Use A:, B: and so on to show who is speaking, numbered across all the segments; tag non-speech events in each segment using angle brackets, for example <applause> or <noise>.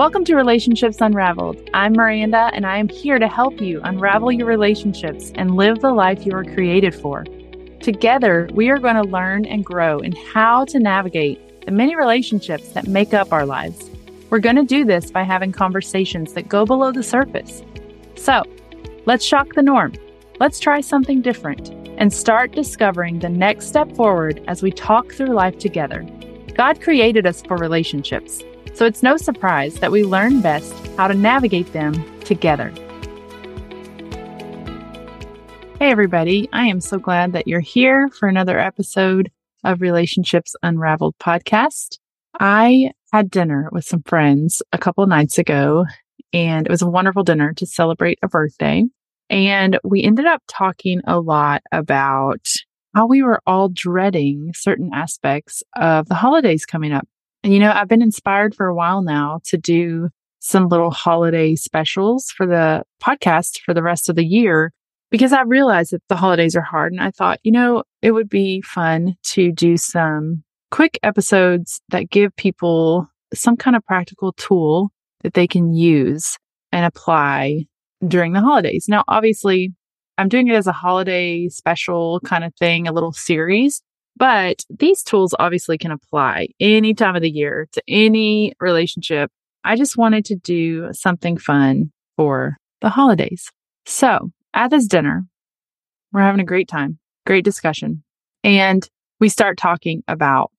A: Welcome to Relationships Unraveled. I'm Maranda, and I am here to help you unravel your relationships and live the life you were created for. Together, we are going to learn and grow in how to navigate the many relationships that make up our lives. We're going to do this by having conversations that go below the surface. So, let's shock the norm. Let's try something different and start discovering the next step forward as we talk through life together. God created us for relationships, so it's no surprise that we learn best how to navigate them together. Hey, everybody. I am so glad that you're here for another episode of Relationships Unraveled podcast. I had dinner with some friends a couple nights ago, and it was a wonderful dinner to celebrate a birthday. And we ended up talking a lot about how we were all dreading certain aspects of the holidays coming up. And, you know, I've been inspired for a while now to do some little holiday specials for the podcast for the rest of the year because I realized that the holidays are hard. And I thought, you know, it would be fun to do some quick episodes that give people some kind of practical tool that they can use and apply during the holidays. Now, obviously, I'm doing it as a holiday special kind of thing, a little series, but these tools obviously can apply any time of the year to any relationship. I just wanted to do something fun for the holidays. So at this dinner, we're having a great time, great discussion. And we start talking about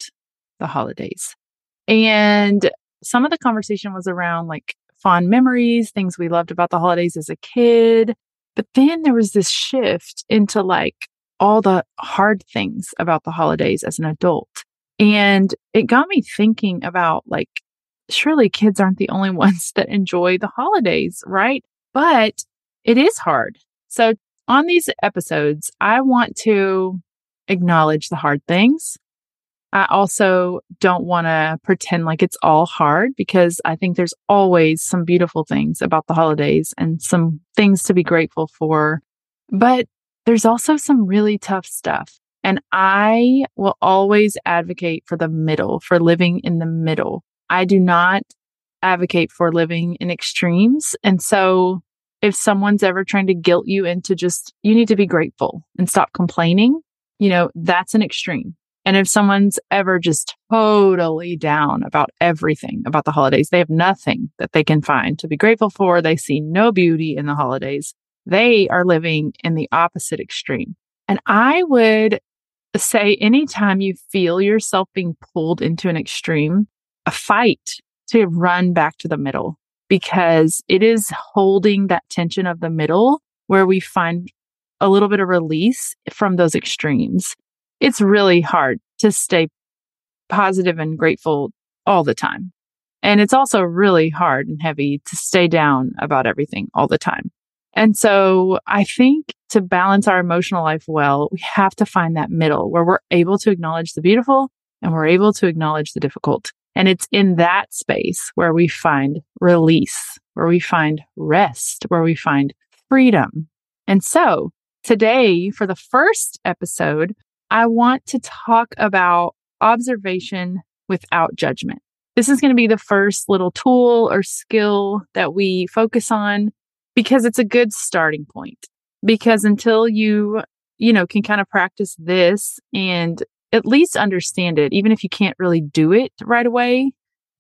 A: the holidays. And some of the conversation was around like fond memories, things we loved about the holidays as a kid. But then there was this shift into like all the hard things about the holidays as an adult. And it got me thinking about like, surely kids aren't the only <laughs> ones that enjoy the holidays, right? But it is hard. So on these episodes, I want to acknowledge the hard things. I also don't want to pretend like it's all hard because I think there's always some beautiful things about the holidays and some things to be grateful for. But there's also some really tough stuff. And I will always advocate for the middle, for living in the middle. I do not advocate for living in extremes. And so if someone's ever trying to guilt you into just, you need to be grateful and stop complaining, you know, that's an extreme. And if someone's ever just totally down about everything about the holidays, they have nothing that they can find to be grateful for. They see no beauty in the holidays. They are living in the opposite extreme. And I would say anytime you feel yourself being pulled into an extreme, a fight to run back to the middle because it is holding that tension of the middle where we find a little bit of release from those extremes it's really hard to stay positive and grateful all the time. And it's also really hard and heavy to stay down about everything all the time. And so I think to balance our emotional life well, we have to find that middle where we're able to acknowledge the beautiful and we're able to acknowledge the difficult. And it's in that space where we find release, where we find rest, where we find freedom. And so today, for the first episode, I want to talk about observation without judgment. This is going to be the first little tool or skill that we focus on because it's a good starting point. Because until you, you know, can kind of practice this and at least understand it, even if you can't really do it right away,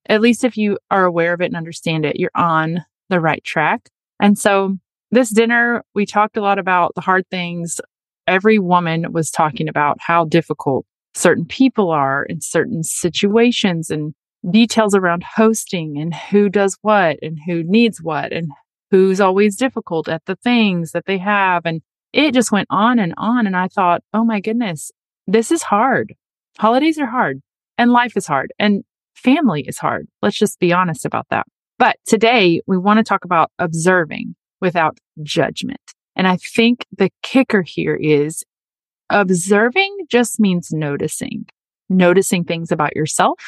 A: at least if you are aware of it and understand it, you're on the right track. And so this dinner, we talked a lot about the hard things every woman was talking about how difficult certain people are in certain situations and details around hosting and who does what and who needs what and who's always difficult at the things that they have. And it just went on and on. And I thought, oh my goodness, this is hard. Holidays are hard and life is hard and family is hard. Let's just be honest about that. But today we want to talk about observing without judgment. And I think the kicker here is observing just means noticing, noticing things about yourself,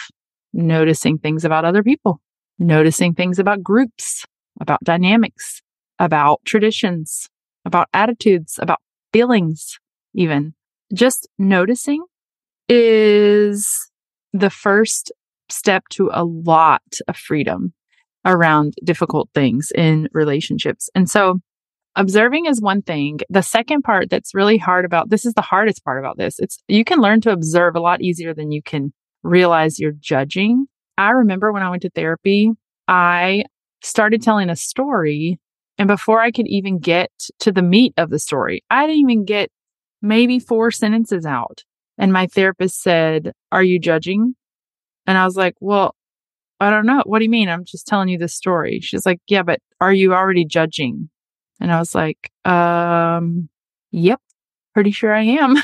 A: noticing things about other people, noticing things about groups, about dynamics, about traditions, about attitudes, about feelings, even. Just noticing is the first step to a lot of freedom. around difficult things in relationships. And so observing is one thing. The second part that's really hard about this is the hardest part about this. It's you can learn to observe a lot easier than you can realize you're judging. I remember when I went to therapy, I started telling a story and before I could even get to the meat of the story, I didn't even get maybe four sentences out. And my therapist said, Are you judging? And I was like, Well, I don't know. What do you mean? I'm just telling you the story. She's like, Yeah, but are you already judging? And I was like, Um, yep, pretty sure I am.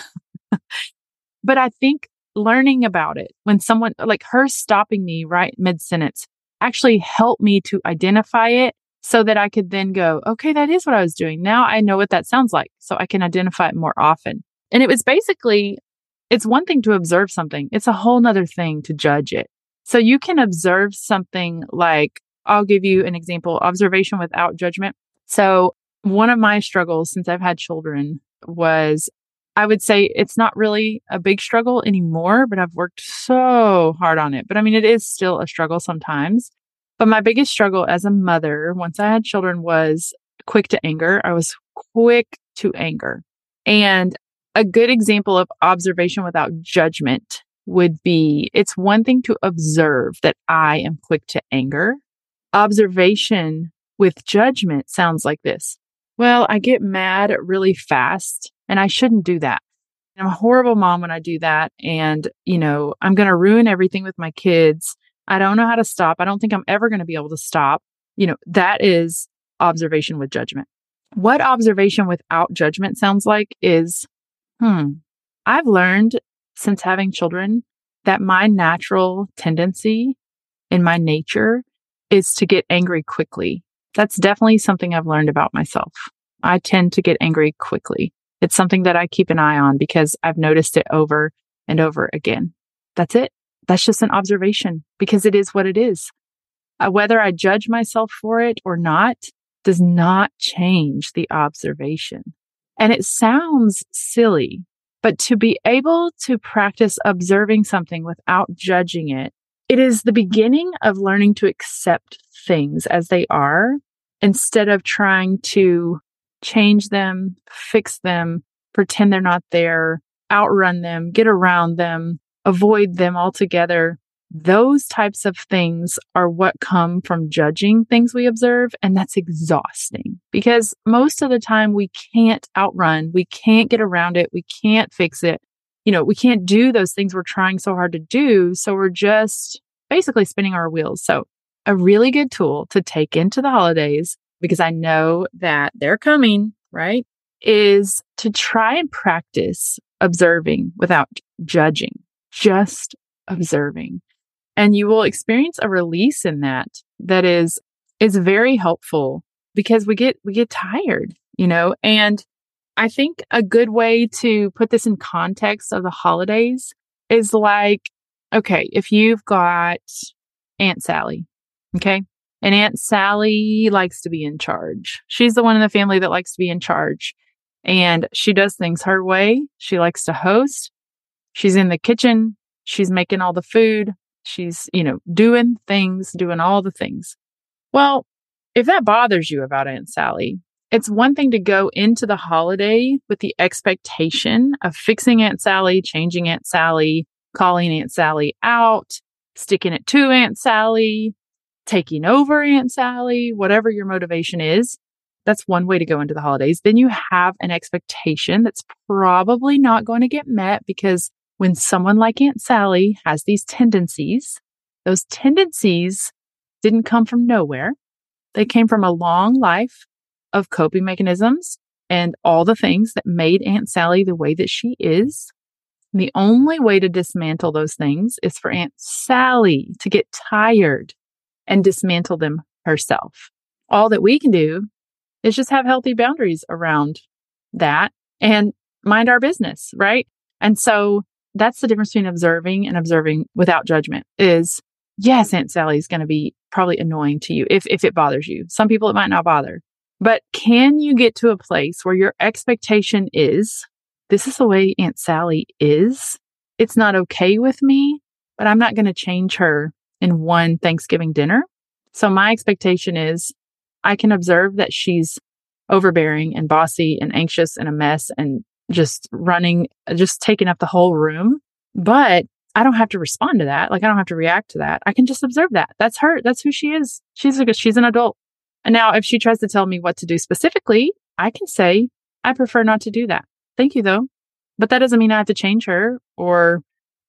A: <laughs> but I think learning about it when someone like her stopping me right mid sentence actually helped me to identify it so that I could then go, okay, that is what I was doing. Now I know what that sounds like. So I can identify it more often. And it was basically, it's one thing to observe something. It's a whole nother thing to judge it. So you can observe something like, I'll give you an example, observation without judgment. So one of my struggles since I've had children was I would say it's not really a big struggle anymore, but I've worked so hard on it. But I mean, it is still a struggle sometimes. But my biggest struggle as a mother, once I had children, was quick to anger. I was quick to anger. And a good example of observation without judgment would be it's one thing to observe that I am quick to anger. Observation with judgment sounds like this. Well, I get mad really fast and I shouldn't do that. I'm a horrible mom when I do that. And, you know, I'm going to ruin everything with my kids. I don't know how to stop. I don't think I'm ever going to be able to stop. You know, that is observation with judgment. What observation without judgment sounds like is, hmm, I've learned since having children that my natural tendency in my nature is to get angry quickly. That's definitely something I've learned about myself. I tend to get angry quickly. It's something that I keep an eye on because I've noticed it over and over again. That's it. That's just an observation because it is what it is. Uh, whether I judge myself for it or not does not change the observation. And it sounds silly, but to be able to practice observing something without judging it, it is the beginning of learning to accept things as they are instead of trying to change them, fix them, pretend they're not there, outrun them, get around them, avoid them altogether. Those types of things are what come from judging things we observe. And that's exhausting because most of the time we can't outrun, we can't get around it, we can't fix it. You know, we can't do those things we're trying so hard to do. So we're just basically spinning our wheels. So a really good tool to take into the holidays because I know that they're coming, right? Is to try and practice observing without judging just observing. And you will experience a release in that that is is very helpful because we get we get tired, you know, and I think a good way to put this in context of the holidays is like, okay, if you've got Aunt Sally, okay, and Aunt Sally likes to be in charge. She's the one in the family that likes to be in charge. And she does things her way. She likes to host. She's in the kitchen. She's making all the food. She's, you know, doing things, doing all the things. Well, if that bothers you about Aunt Sally, it's one thing to go into the holiday with the expectation of fixing Aunt Sally, changing Aunt Sally, calling Aunt Sally out, sticking it to Aunt Sally, taking over Aunt Sally, whatever your motivation is. That's one way to go into the holidays. Then you have an expectation that's probably not going to get met because when someone like Aunt Sally has these tendencies, those tendencies didn't come from nowhere. They came from a long life of coping mechanisms and all the things that made Aunt Sally the way that she is. And the only way to dismantle those things is for Aunt Sally to get tired and dismantle them herself. All that we can do is just have healthy boundaries around that and mind our business, right? And so that's the difference between observing and observing without judgment is yes, Aunt Sally is going to be probably annoying to you if, if it bothers you. Some people it might not bother, but can you get to a place where your expectation is this is the way Aunt Sally is? It's not okay with me, but I'm not going to change her in one Thanksgiving dinner. So my expectation is I can observe that she's overbearing and bossy and anxious and a mess and just running, just taking up the whole room. But I don't have to respond to that. Like I don't have to react to that. I can just observe that. That's her. That's who she is. She's a, she's an adult. And now if she tries to tell me what to do specifically, I can say, I prefer not to do that. Thank you though. But that doesn't mean I have to change her or,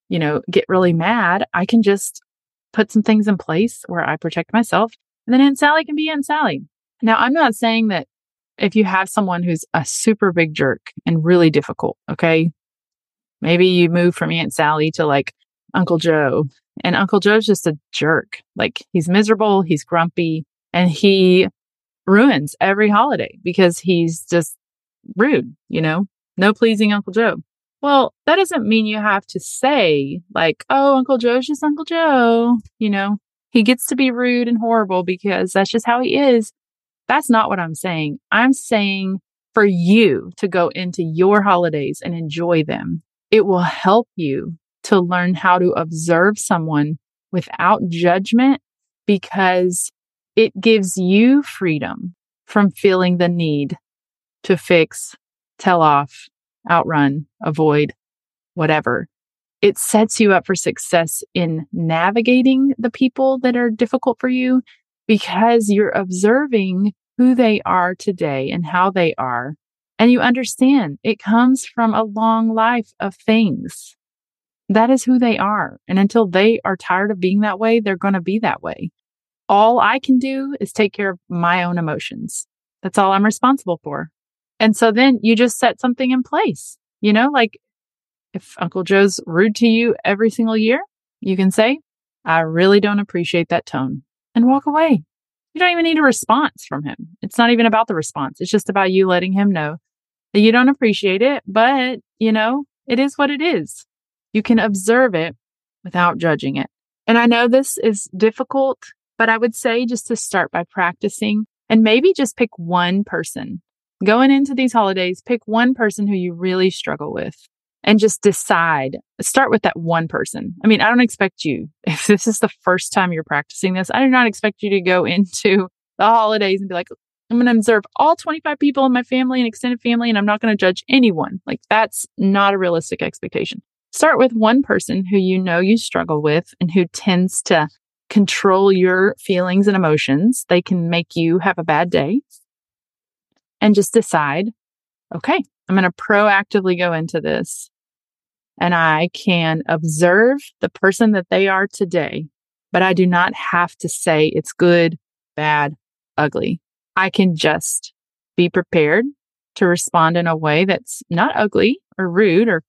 A: you know, get really mad. I can just put some things in place where I protect myself and then Aunt Sally can be Aunt Sally. Now, I'm not saying that if you have someone who's a super big jerk and really difficult, okay, maybe you move from Aunt Sally to like Uncle Joe and Uncle Joe's just a jerk. Like he's miserable, he's grumpy, and he ruins every holiday because he's just rude, you know, no pleasing Uncle Joe. Well, that doesn't mean you have to say, like, oh, Uncle Joe's just Uncle Joe, you know, he gets to be rude and horrible because that's just how he is. That's not what I'm saying. I'm saying for you to go into your holidays and enjoy them, it will help you to learn how to observe someone without judgment because it gives you freedom from feeling the need to fix, tell off, outrun, avoid, whatever. It sets you up for success in navigating the people that are difficult for you because you're observing who they are today and how they are. And you understand it comes from a long life of things. That is who they are. And until they are tired of being that way, they're going to be that way. All I can do is take care of my own emotions. That's all I'm responsible for. And so then you just set something in place. You know, like if Uncle Joe's rude to you every single year, you can say, I really don't appreciate that tone and walk away. You don't even need a response from him. It's not even about the response. It's just about you letting him know that you don't appreciate it, but you know, it is what it is. You can observe it without judging it. And I know this is difficult, but I would say just to start by practicing and maybe just pick one person going into these holidays, pick one person who you really struggle with and just decide. Start with that one person. I mean, I don't expect you, <laughs> if this is the first time you're practicing this, I do not expect you to go <laughs> into the holidays and be like, I'm going to observe all 25 people in my family and extended family, and I'm not going to judge anyone. Like, that's not a realistic expectation. Start with one person who you know you struggle with and who tends to control your feelings and emotions. They can make you have a bad day and just decide, okay, I'm going to proactively go into this and I can observe the person that they are today, but I do not have to say it's good, bad, ugly. I can just be prepared to respond in a way that's not ugly or rude or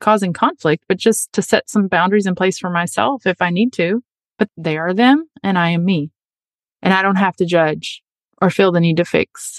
A: causing conflict, but just to set some boundaries in place for myself if I need to. But they are them and I am me. And I don't have to judge or feel the need to fix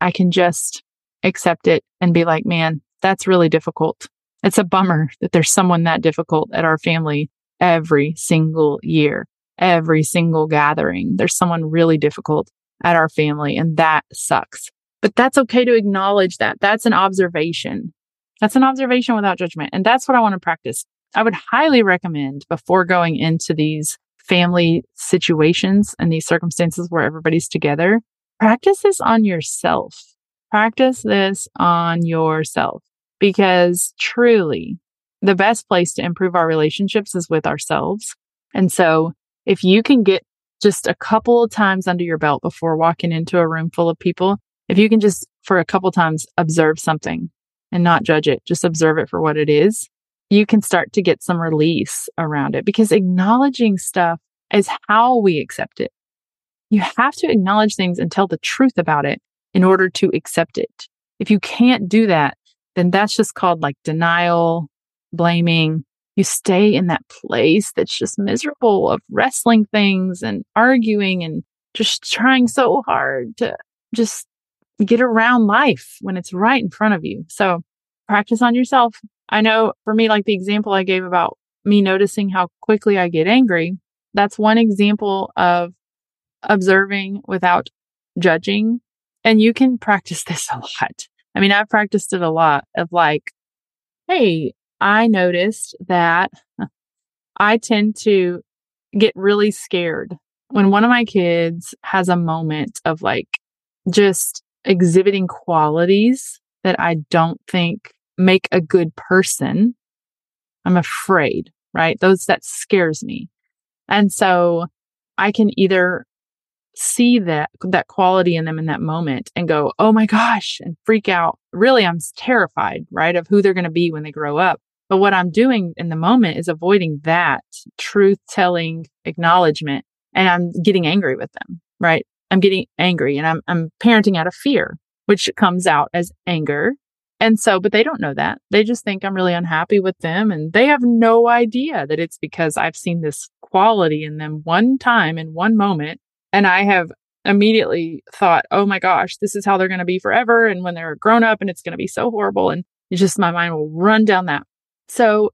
A: I can just accept it and be like, man, that's really difficult. It's a bummer that there's someone that difficult at our family every single year, every single gathering. There's someone really difficult at our family and that sucks. But that's okay to acknowledge that. That's an observation. That's an observation without judgment. And that's what I want to practice. I would highly recommend before going into these family situations and these circumstances where everybody's together practice this on yourself. Practice this on yourself because truly the best place to improve our relationships is with ourselves. And so if you can get just a couple of times under your belt before walking into a room full of people, if you can just for a couple of times observe something and not judge it, just observe it for what it is, you can start to get some release around it because acknowledging stuff is how we accept it. You have to acknowledge things and tell the truth about it in order to accept it. If you can't do that, then that's just called like denial, blaming. You stay in that place that's just miserable of wrestling things and arguing and just trying so hard to just get around life when it's right in front of you. So practice on yourself. I know for me, like the example I gave about me noticing how quickly I get angry, that's one example of observing without judging. And you can practice this a lot. I mean, I've practiced it a lot of like, hey, I noticed that I tend to get really scared when one of my kids has a moment of like just exhibiting qualities that I don't think make a good person, I'm afraid, right? Those that scares me. And so I can either see that that quality in them in that moment and go, "Oh my gosh," and freak out. Really, I'm terrified, right, of who they're going to be when they grow up. But what I'm doing in the moment is avoiding that truth telling acknowledgement and I'm getting angry with them, right? I'm getting angry and I'm, I'm parenting out of fear, which comes out as anger. And so, but they don't know that. They just think I'm really unhappy with them and they have no idea that it's because I've seen this quality in them one time in one moment and I have immediately thought, oh my gosh, this is how they're going to be forever. And when they're grown up and it's going to be so horrible. And it's just my mind will run down that. So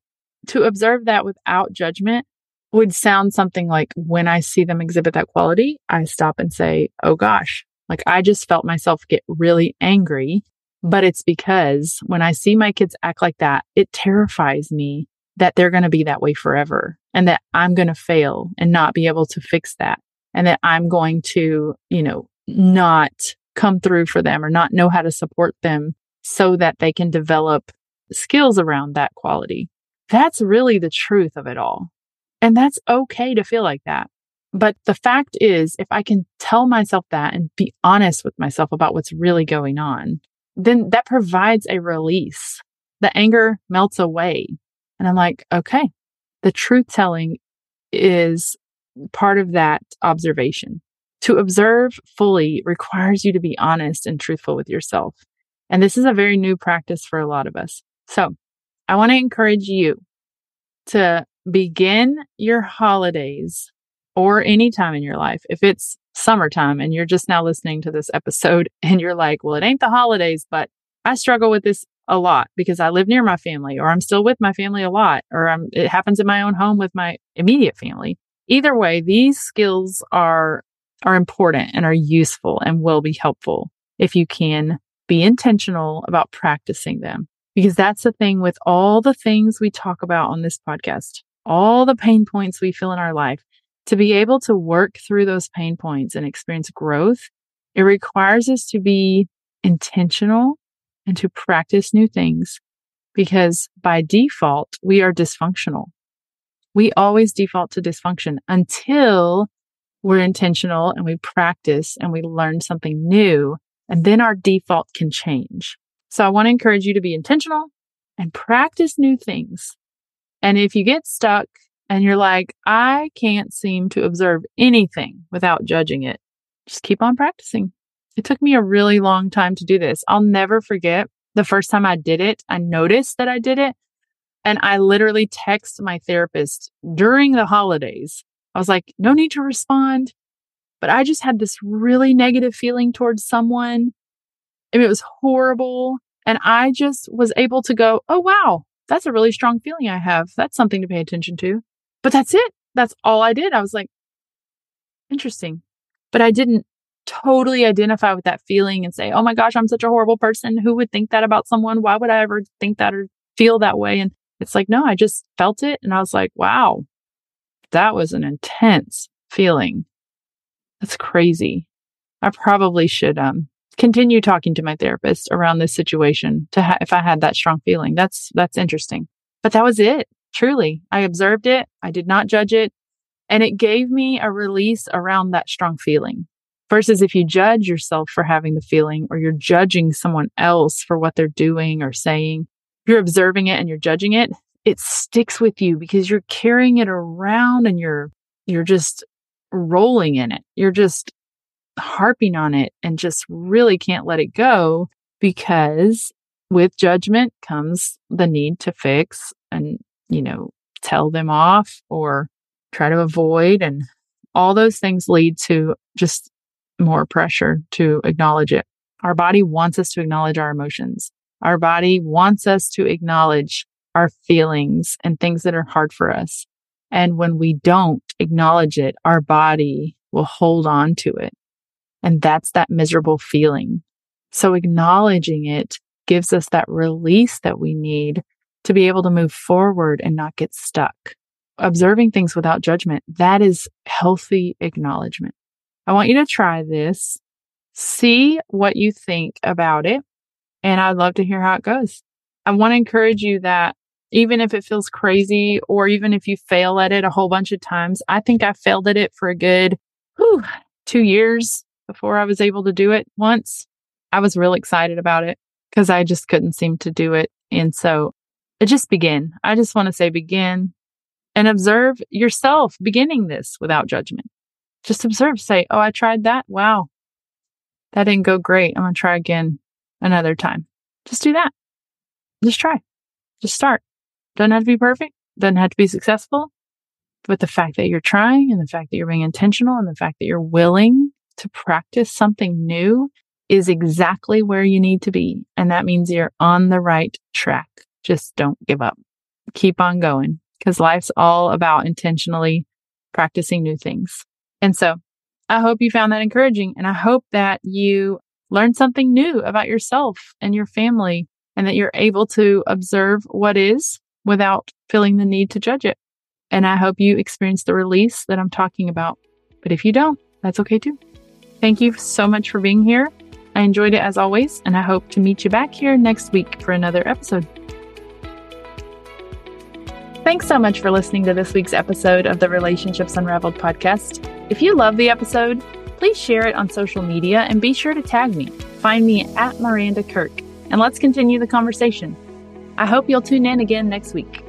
A: to observe that without judgment would sound something like when I see them exhibit that quality, I stop and say, oh gosh, like I just felt myself get really angry. But it's because when I see my kids act like that, it terrifies me that they're going to be that way forever and that I'm going to fail and not be able to fix that and that I'm going to, you know, not come through for them or not know how to support them so that they can develop skills around that quality. That's really the truth of it all. And that's okay to feel like that. But the fact is, if I can tell myself that and be honest with myself about what's really going on, then that provides a release. The anger melts away. And I'm like, okay, the truth telling is part of that observation. To observe fully requires you to be honest and truthful with yourself. And this is a very new practice for a lot of us. So I want to encourage you to begin your holidays or any time in your life. If it's summertime and you're just now listening to this episode <laughs> and you're like, well, it ain't the holidays, but I struggle with this a lot because I live near my family or I'm still with my family a lot or I'm, it happens in my own home with my immediate family. Either way, these skills are, are important and are useful and will be helpful if you can be intentional about practicing them. Because that's the thing with all the things we talk about on this podcast, all the pain points we feel in our life, to be able to work through those pain points and experience growth, it requires us to be intentional and to practice new things because by default, we are dysfunctional. We always default to dysfunction until we're intentional and we practice and we learn something new. And then our default can change. So I want to encourage you to be intentional and practice new things. And if you get stuck and you're like, I can't seem to observe anything without judging it, just keep on practicing. It took me a really long time to do this. I'll never forget the first time I did it. I noticed that I did it. And I literally text my therapist during the holidays. I was like, no need to respond. But I just had this really negative feeling towards someone. Mean, it was horrible. And I just was able to go, oh, wow, that's a really strong feeling I have. That's something to pay attention to. But that's it. That's all I did. I was like, interesting. But I didn't totally identify with that feeling and say, oh my gosh, I'm such a horrible person. Who would think that about someone? Why would I ever think that or feel that way? And it's like, no, I just felt it. And I was like, wow, that was an intense feeling. That's crazy. I probably should um continue talking to my therapist around this situation to ha- if I had that strong feeling. That's that's interesting. But that was it. Truly, I observed it. I did not judge it, and it gave me a release around that strong feeling. Versus if you judge yourself for having the feeling or you're judging someone else for what they're doing or saying, you're observing it and you're judging it, it sticks with you because you're carrying it around and you're you're just rolling in it. You're just harping on it and just really can't let it go because with judgment comes the need to fix and, you know, tell them off or try to avoid. And all those things lead to just more pressure to acknowledge it. Our body wants us to acknowledge our emotions. Our body wants us to acknowledge our feelings and things that are hard for us. And when we don't acknowledge it, our body will hold on to it and that's that miserable feeling. So acknowledging it gives us that release that we need to be able to move forward and not get stuck. observing things without judgment. That is healthy acknowledgement. I want you to try this, see what you think about it, and I'd love to hear how it goes. I want to encourage you that even if it feels crazy or even if you fail at it a whole bunch of times, I think I failed at it for a good whew, two years before I was able to do it once. I was real excited about it because I just couldn't seem to do it. And so just begin. I just want to say begin and observe yourself beginning this without judgment. Just observe, say, Oh, I tried that. Wow. That didn't go great. I'm going to try again another time. Just do that. Just try. Just start. Doesn't have to be perfect. Doesn't have to be successful. But the fact that you're trying and the fact that you're being intentional and the fact that you're willing to practice something new is exactly where you need to be. And that means you're on the right track. Just don't give up. Keep on going because life's all about intentionally practicing new things. And so I hope you found that encouraging and I hope that you learned something new about yourself and your family and that you're able to observe what is without feeling the need to judge it. And I hope you experience the release that I'm talking about. But if you don't, that's okay too. Thank you so much for being here. I enjoyed it as always, and I hope to meet you back here next week for another episode. Thanks so much for listening to this week's episode of the Relationships Unraveled podcast. If you love the episode, please share it on social media and be sure to tag me. Find me at Maranda Kirk, and let's continue the conversation. I hope you'll tune in again next week.